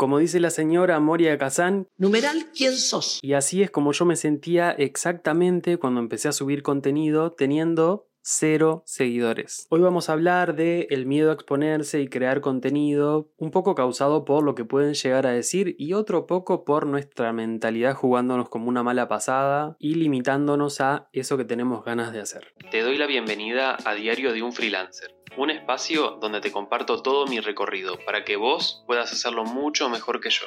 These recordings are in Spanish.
Como dice la señora Moria Kazan, numeral ¿quién sos? Y así es como yo me sentía exactamente cuando empecé a subir contenido teniendo cero seguidores. Hoy vamos a hablar de el miedo a exponerse y crear contenido, un poco causado por lo que pueden llegar a decir y otro poco por nuestra mentalidad jugándonos como una mala pasada y limitándonos a eso que tenemos ganas de hacer. Te doy la bienvenida a Diario de un Freelancer, un espacio donde te comparto todo mi recorrido para que vos puedas hacerlo mucho mejor que yo.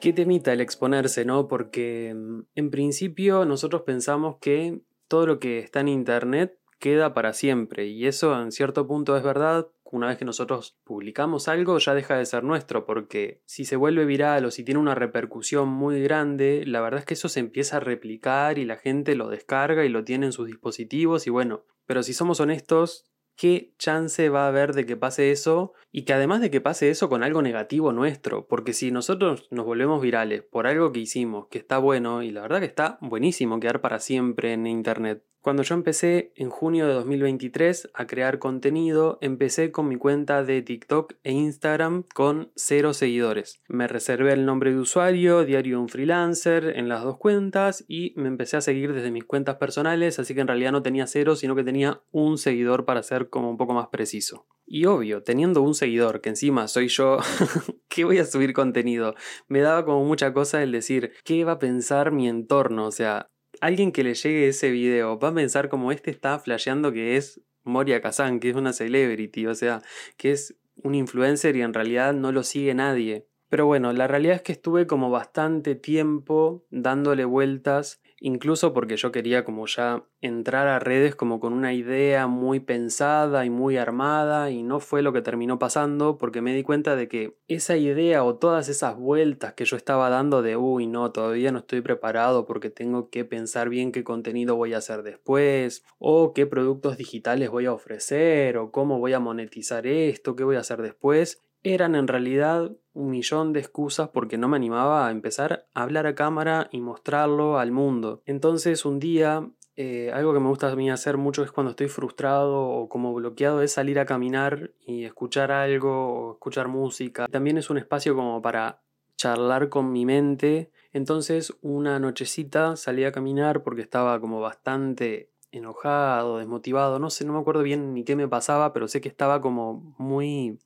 ¿Qué temita el exponerse, no? Porque mm, en principio nosotros pensamos que todo lo que está en internet queda para siempre y eso en cierto punto es verdad. Una vez que nosotros publicamos algo ya deja de ser nuestro porque si se vuelve viral o si tiene una repercusión muy grande, la verdad es que eso se empieza a replicar y la gente lo descarga y lo tiene en sus dispositivos y bueno, pero si somos honestos, ¿qué chance va a haber de que pase eso? Y que además de que pase eso con algo negativo nuestro, porque si nosotros nos volvemos virales por algo que hicimos, que está bueno, y la verdad que está buenísimo quedar para siempre en Internet, cuando yo empecé en junio de 2023 a crear contenido, empecé con mi cuenta de TikTok e Instagram con cero seguidores. Me reservé el nombre de usuario, diario un freelancer, en las dos cuentas y me empecé a seguir desde mis cuentas personales, así que en realidad no tenía cero, sino que tenía un seguidor para ser como un poco más preciso. Y obvio, teniendo un seguidor, que encima soy yo, ¿qué voy a subir contenido? Me daba como mucha cosa el decir, ¿qué va a pensar mi entorno? O sea, alguien que le llegue ese video va a pensar como este está flasheando que es Moria Kazan, que es una celebrity, o sea, que es un influencer y en realidad no lo sigue nadie. Pero bueno, la realidad es que estuve como bastante tiempo dándole vueltas incluso porque yo quería como ya entrar a redes como con una idea muy pensada y muy armada y no fue lo que terminó pasando porque me di cuenta de que esa idea o todas esas vueltas que yo estaba dando de uy no, todavía no estoy preparado porque tengo que pensar bien qué contenido voy a hacer después o qué productos digitales voy a ofrecer o cómo voy a monetizar esto, qué voy a hacer después eran en realidad un millón de excusas porque no me animaba a empezar a hablar a cámara y mostrarlo al mundo. Entonces un día eh, algo que me gusta a mí hacer mucho es cuando estoy frustrado o como bloqueado es salir a caminar y escuchar algo o escuchar música. También es un espacio como para charlar con mi mente. Entonces una nochecita salí a caminar porque estaba como bastante enojado, desmotivado, no sé, no me acuerdo bien ni qué me pasaba, pero sé que estaba como muy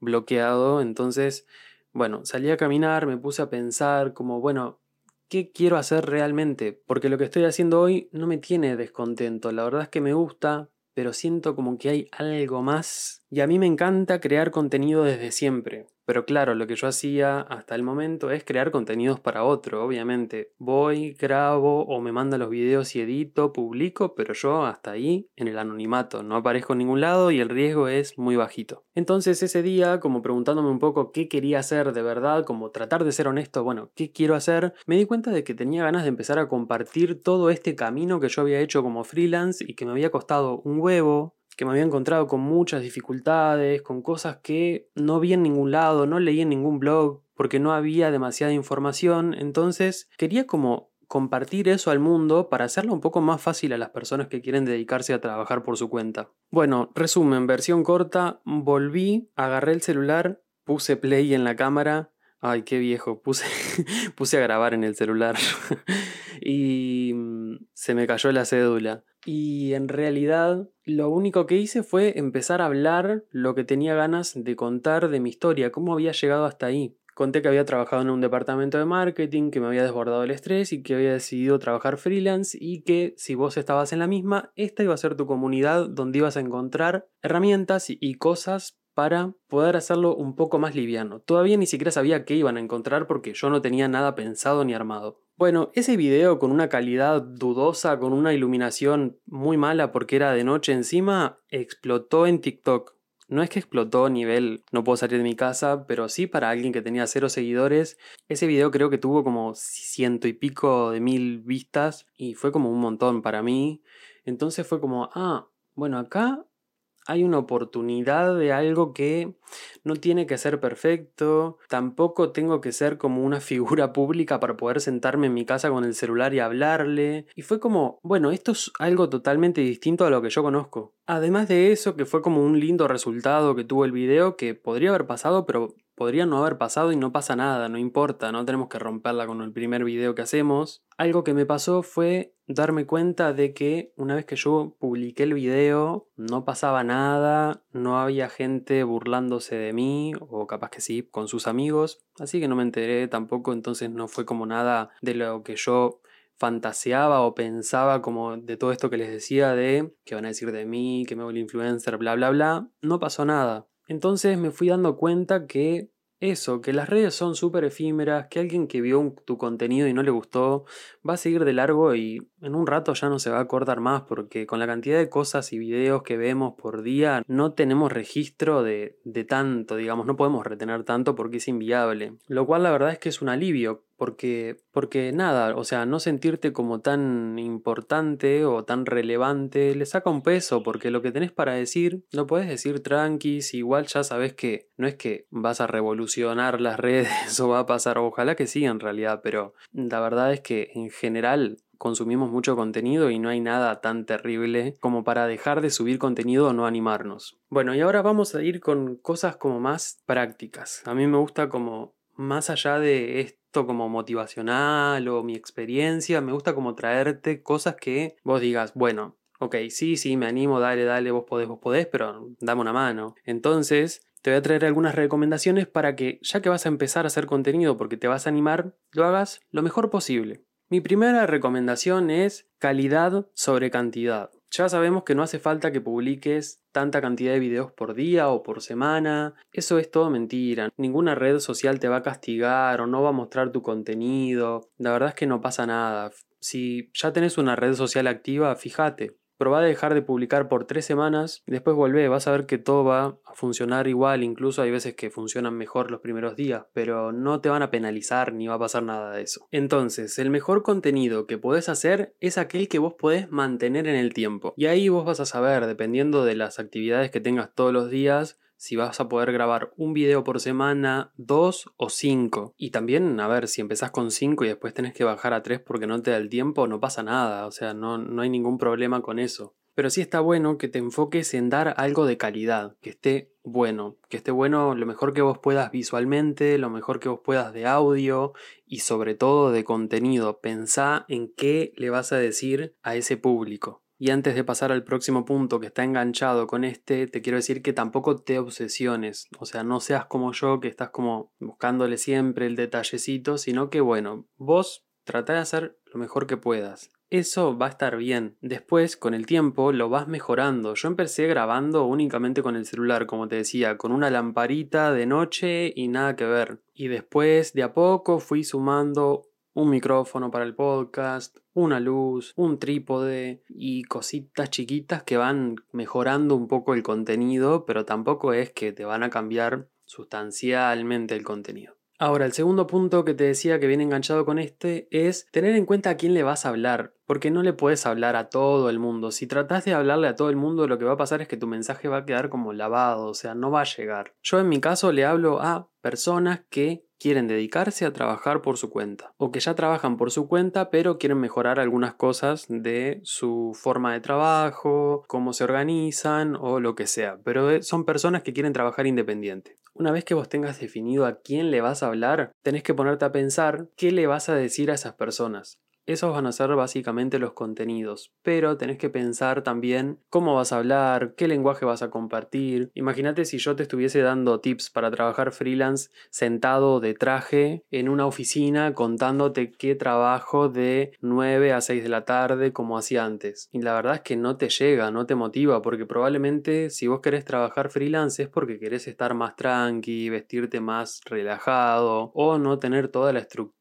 bloqueado. Entonces, bueno, salí a caminar, me puse a pensar como, bueno, ¿qué quiero hacer realmente? Porque lo que estoy haciendo hoy no me tiene descontento. La verdad es que me gusta, pero siento como que hay algo más. Y a mí me encanta crear contenido desde siempre. Pero claro, lo que yo hacía hasta el momento es crear contenidos para otro, obviamente. Voy, grabo o me manda los videos y edito, publico, pero yo hasta ahí en el anonimato, no aparezco en ningún lado y el riesgo es muy bajito. Entonces ese día, como preguntándome un poco qué quería hacer de verdad, como tratar de ser honesto, bueno, qué quiero hacer, me di cuenta de que tenía ganas de empezar a compartir todo este camino que yo había hecho como freelance y que me había costado un huevo, que me había encontrado con muchas dificultades, con cosas que no vi en ningún lado, no leí en ningún blog, porque no había demasiada información, entonces quería como compartir eso al mundo para hacerlo un poco más fácil a las personas que quieren dedicarse a trabajar por su cuenta. Bueno, resumen, versión corta, volví, agarré el celular, puse play en la cámara, ay, qué viejo, puse, puse a grabar en el celular y mm, se me cayó la cédula. Y en realidad lo único que hice fue empezar a hablar lo que tenía ganas de contar de mi historia, cómo había llegado hasta ahí. Conté que había trabajado en un departamento de marketing, que me había desbordado el estrés y que había decidido trabajar freelance y que si vos estabas en la misma, esta iba a ser tu comunidad donde ibas a encontrar herramientas y cosas para poder hacerlo un poco más liviano. Todavía ni siquiera sabía qué iban a encontrar porque yo no tenía nada pensado ni armado. Bueno, ese video con una calidad dudosa, con una iluminación muy mala porque era de noche encima, explotó en TikTok. No es que explotó nivel no puedo salir de mi casa, pero sí para alguien que tenía cero seguidores. Ese video creo que tuvo como ciento y pico de mil vistas y fue como un montón para mí. Entonces fue como, ah, bueno, acá hay una oportunidad de algo que no tiene que ser perfecto, tampoco tengo que ser como una figura pública para poder sentarme en mi casa con el celular y hablarle. Y fue como, bueno, esto es algo totalmente distinto a lo que yo conozco. Además de eso, que fue como un lindo resultado que tuvo el video, que podría haber pasado, pero podría no haber pasado y no pasa nada, no importa, no tenemos que romperla con el primer video que hacemos. Algo que me pasó fue darme cuenta de que una vez que yo publiqué el video no pasaba nada, no había gente burlándose de mí o capaz que sí con sus amigos, así que no me enteré tampoco, entonces no fue como nada de lo que yo fantaseaba o pensaba como de todo esto que les decía de que van a decir de mí, que me voy influencer, bla, bla, bla, no pasó nada. Entonces me fui dando cuenta que eso, que las redes son súper efímeras, que alguien que vio tu contenido y no le gustó va a seguir de largo y en un rato ya no se va a acordar más porque con la cantidad de cosas y videos que vemos por día no tenemos registro de, de tanto, digamos, no podemos retener tanto porque es inviable. Lo cual la verdad es que es un alivio porque, porque nada, o sea, no sentirte como tan importante o tan relevante le saca un peso, porque lo que tenés para decir lo puedes decir tranquis, igual ya sabes que no es que vas a revolucionar las redes o va a pasar, ojalá que sí en realidad, pero la verdad es que en general consumimos mucho contenido y no hay nada tan terrible como para dejar de subir contenido o no animarnos. Bueno, y ahora vamos a ir con cosas como más prácticas. A mí me gusta como más allá de esto como motivacional o mi experiencia, me gusta como traerte cosas que vos digas, bueno, ok, sí, sí, me animo, dale, dale, vos podés, vos podés, pero dame una mano. Entonces, te voy a traer algunas recomendaciones para que, ya que vas a empezar a hacer contenido porque te vas a animar, lo hagas lo mejor posible. Mi primera recomendación es calidad sobre cantidad. Ya sabemos que no hace falta que publiques tanta cantidad de videos por día o por semana. Eso es todo mentira. Ninguna red social te va a castigar o no va a mostrar tu contenido. La verdad es que no pasa nada. Si ya tenés una red social activa, fíjate. Probá a dejar de publicar por tres semanas después volvé, vas a ver que todo va a funcionar igual, incluso hay veces que funcionan mejor los primeros días, pero no te van a penalizar ni va a pasar nada de eso. Entonces, el mejor contenido que podés hacer es aquel que vos podés mantener en el tiempo. Y ahí vos vas a saber, dependiendo de las actividades que tengas todos los días, si vas a poder grabar un video por semana, dos o cinco. Y también, a ver, si empezás con cinco y después tenés que bajar a tres porque no te da el tiempo, no pasa nada, o sea, no, no hay ningún problema con eso. Pero sí está bueno que te enfoques en dar algo de calidad, que esté bueno, que esté bueno lo mejor que vos puedas visualmente, lo mejor que vos puedas de audio y sobre todo de contenido. Pensá en qué le vas a decir a ese público. Y antes de pasar al próximo punto que está enganchado con este, te quiero decir que tampoco te obsesiones, o sea, no seas como yo que estás como buscándole siempre el detallecito, sino que bueno, vos trata de hacer lo mejor que puedas. Eso va a estar bien. Después, con el tiempo, lo vas mejorando. Yo empecé grabando únicamente con el celular, como te decía, con una lamparita de noche y nada que ver. Y después, de a poco, fui sumando un micrófono para el podcast, una luz, un trípode y cositas chiquitas que van mejorando un poco el contenido, pero tampoco es que te van a cambiar sustancialmente el contenido. Ahora, el segundo punto que te decía que viene enganchado con este es tener en cuenta a quién le vas a hablar, porque no le puedes hablar a todo el mundo. Si tratas de hablarle a todo el mundo, lo que va a pasar es que tu mensaje va a quedar como lavado, o sea, no va a llegar. Yo en mi caso le hablo a personas que quieren dedicarse a trabajar por su cuenta o que ya trabajan por su cuenta pero quieren mejorar algunas cosas de su forma de trabajo, cómo se organizan o lo que sea, pero eh, son personas que quieren trabajar independiente. Una vez que vos tengas definido a quién le vas a hablar, tenés que ponerte a pensar qué le vas a decir a esas personas. Esos van a ser básicamente los contenidos, pero tenés que pensar también cómo vas a hablar, qué lenguaje vas a compartir. Imagínate si yo te estuviese dando tips para trabajar freelance sentado de traje en una oficina contándote qué trabajo de 9 a 6 de la tarde como hacía antes. Y la verdad es que no te llega, no te motiva, porque probablemente si vos querés trabajar freelance es porque querés estar más tranqui, vestirte más relajado o no tener toda la estructura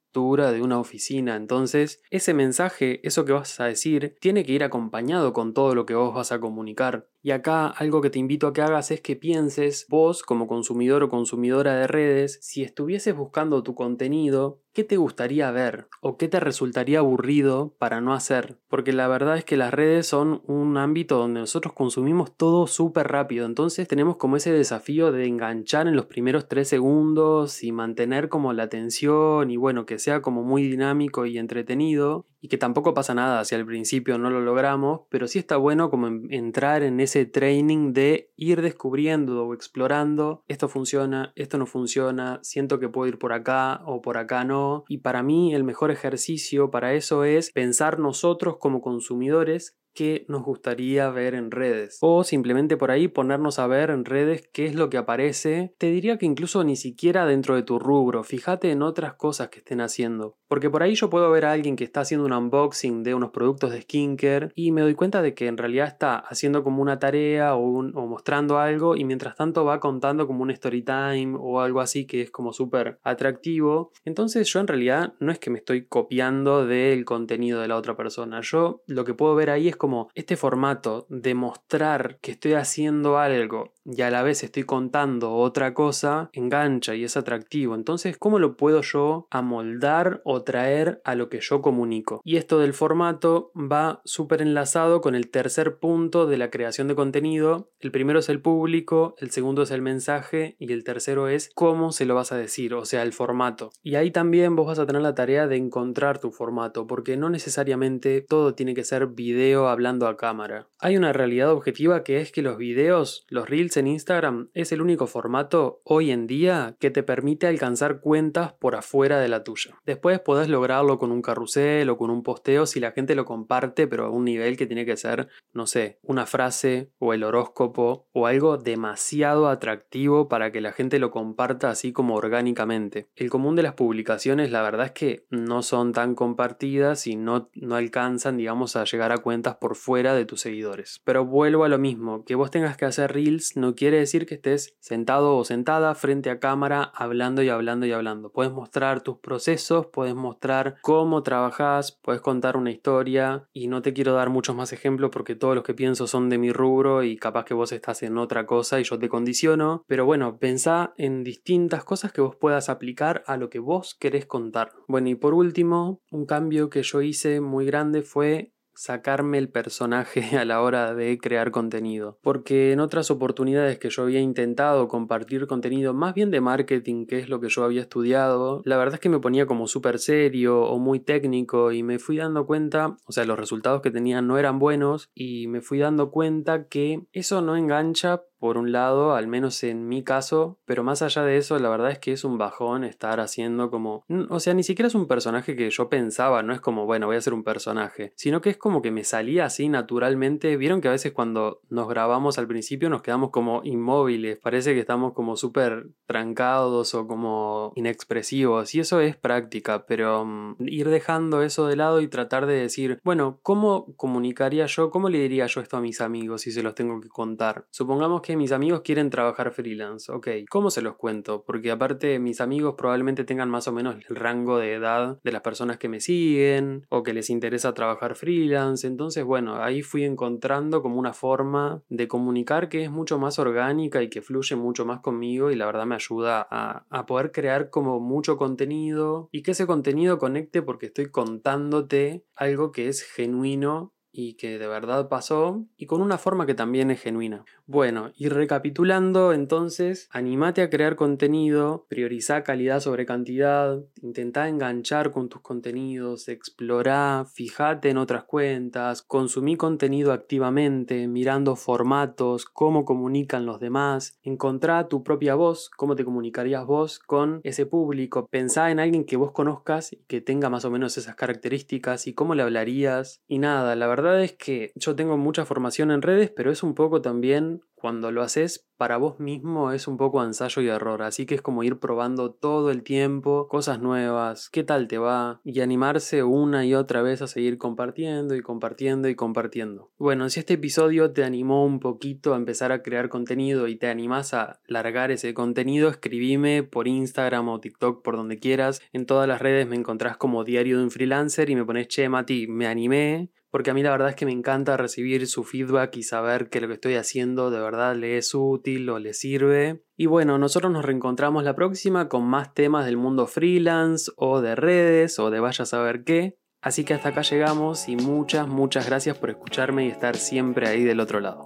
de una oficina. Entonces, ese mensaje, eso que vas a decir, tiene que ir acompañado con todo lo que vos vas a comunicar. Y acá algo que te invito a que hagas es que pienses vos como consumidor o consumidora de redes, si estuvieses buscando tu contenido, ¿qué te gustaría ver? ¿O qué te resultaría aburrido para no hacer? Porque la verdad es que las redes son un ámbito donde nosotros consumimos todo súper rápido, entonces tenemos como ese desafío de enganchar en los primeros tres segundos y mantener como la atención y bueno, que sea como muy dinámico y entretenido y que tampoco pasa nada si al principio no lo logramos, pero sí está bueno como entrar en ese training de ir descubriendo o explorando esto funciona, esto no funciona, siento que puedo ir por acá o por acá no, y para mí el mejor ejercicio para eso es pensar nosotros como consumidores qué nos gustaría ver en redes. O simplemente por ahí ponernos a ver en redes qué es lo que aparece. Te diría que incluso ni siquiera dentro de tu rubro, fíjate en otras cosas que estén haciendo. Porque por ahí yo puedo ver a alguien que está haciendo un unboxing de unos productos de skincare y me doy cuenta de que en realidad está haciendo como una tarea o, o mostrando algo y mientras tanto va contando como un story time o algo así que es como súper atractivo. Entonces yo en realidad no es que me estoy copiando del contenido de la otra persona. Yo lo que puedo ver ahí es como como este formato de mostrar que estoy haciendo algo y a la vez estoy contando otra cosa, engancha y es atractivo. Entonces, ¿cómo lo puedo yo amoldar o traer a lo que yo comunico? Y esto del formato va súper enlazado con el tercer punto de la creación de contenido. El primero es el público, el segundo es el mensaje y el tercero es cómo se lo vas a decir, o sea, el formato. Y ahí también vos vas a tener la tarea de encontrar tu formato, porque no necesariamente todo tiene que ser video hablando a cámara. Hay una realidad objetiva que es que los videos, los reels en Instagram es el único formato hoy en día que te permite alcanzar cuentas por afuera de la tuya. Después podés lograrlo con un carrusel o con un posteo si la gente lo comparte, pero a un nivel que tiene que ser, no sé, una frase o el horóscopo o algo demasiado atractivo para que la gente lo comparta así como orgánicamente. El común de las publicaciones la verdad es que no son tan compartidas y no, no alcanzan, digamos, a llegar a cuentas por fuera de tus seguidores. Pero vuelvo a lo mismo, que vos tengas que hacer reels no quiere decir que estés sentado o sentada frente a cámara hablando y hablando y hablando. Puedes mostrar tus procesos, puedes mostrar cómo trabajas, puedes contar una historia y no te quiero dar muchos más ejemplos porque todos los que pienso son de mi rubro y capaz que vos estás en otra cosa y yo te condiciono. Pero bueno, pensá en distintas cosas que vos puedas aplicar a lo que vos querés contar. Bueno, y por último, un cambio que yo hice muy grande fue sacarme el personaje a la hora de crear contenido. Porque en otras oportunidades que yo había intentado compartir contenido más bien de marketing, que es lo que yo había estudiado, la verdad es que me ponía como súper serio o muy técnico y me fui dando cuenta, o sea, los resultados que tenía no eran buenos y me fui dando cuenta que eso no engancha por un lado, al menos en mi caso, pero más allá de eso, la verdad es que es un bajón estar haciendo como... O sea, ni siquiera es un personaje que yo pensaba, no es como, bueno, voy a ser un personaje, sino que es como que me salía así naturalmente. Vieron que a veces cuando nos grabamos al principio nos quedamos como inmóviles, parece que estamos como súper trancados o como inexpresivos, y eso es práctica, pero mm, ir dejando eso de lado y tratar de decir, bueno, ¿cómo comunicaría yo, cómo le diría yo esto a mis amigos si se los tengo que contar? Supongamos que que mis amigos quieren trabajar freelance. Ok, ¿cómo se los cuento? Porque aparte mis amigos probablemente tengan más o menos el rango de edad de las personas que me siguen o que les interesa trabajar freelance. Entonces, bueno, ahí fui encontrando como una forma de comunicar que es mucho más orgánica y que fluye mucho más conmigo y la verdad me ayuda a, a poder crear como mucho contenido y que ese contenido conecte porque estoy contándote algo que es genuino y que de verdad pasó y con una forma que también es genuina. Bueno, y recapitulando entonces, animate a crear contenido, prioriza calidad sobre cantidad, intenta enganchar con tus contenidos, explora, fíjate en otras cuentas, consumí contenido activamente, mirando formatos, cómo comunican los demás, encontrá tu propia voz, cómo te comunicarías vos con ese público, pensá en alguien que vos conozcas y que tenga más o menos esas características y cómo le hablarías y nada, la verdad es que yo tengo mucha formación en redes, pero es un poco también cuando lo haces para vos mismo es un poco ensayo y error, así que es como ir probando todo el tiempo cosas nuevas, qué tal te va y animarse una y otra vez a seguir compartiendo y compartiendo y compartiendo. Bueno, si este episodio te animó un poquito a empezar a crear contenido y te animás a largar ese contenido, escribime por Instagram o TikTok, por donde quieras. En todas las redes me encontrás como Diario de un Freelancer y me pones, che, Mati, me animé porque a mí la verdad es que me encanta recibir su feedback y saber que lo que estoy haciendo de verdad le es útil o le sirve. Y bueno, nosotros nos reencontramos la próxima con más temas del mundo freelance o de redes o de vaya a saber qué. Así que hasta acá llegamos y muchas, muchas gracias por escucharme y estar siempre ahí del otro lado.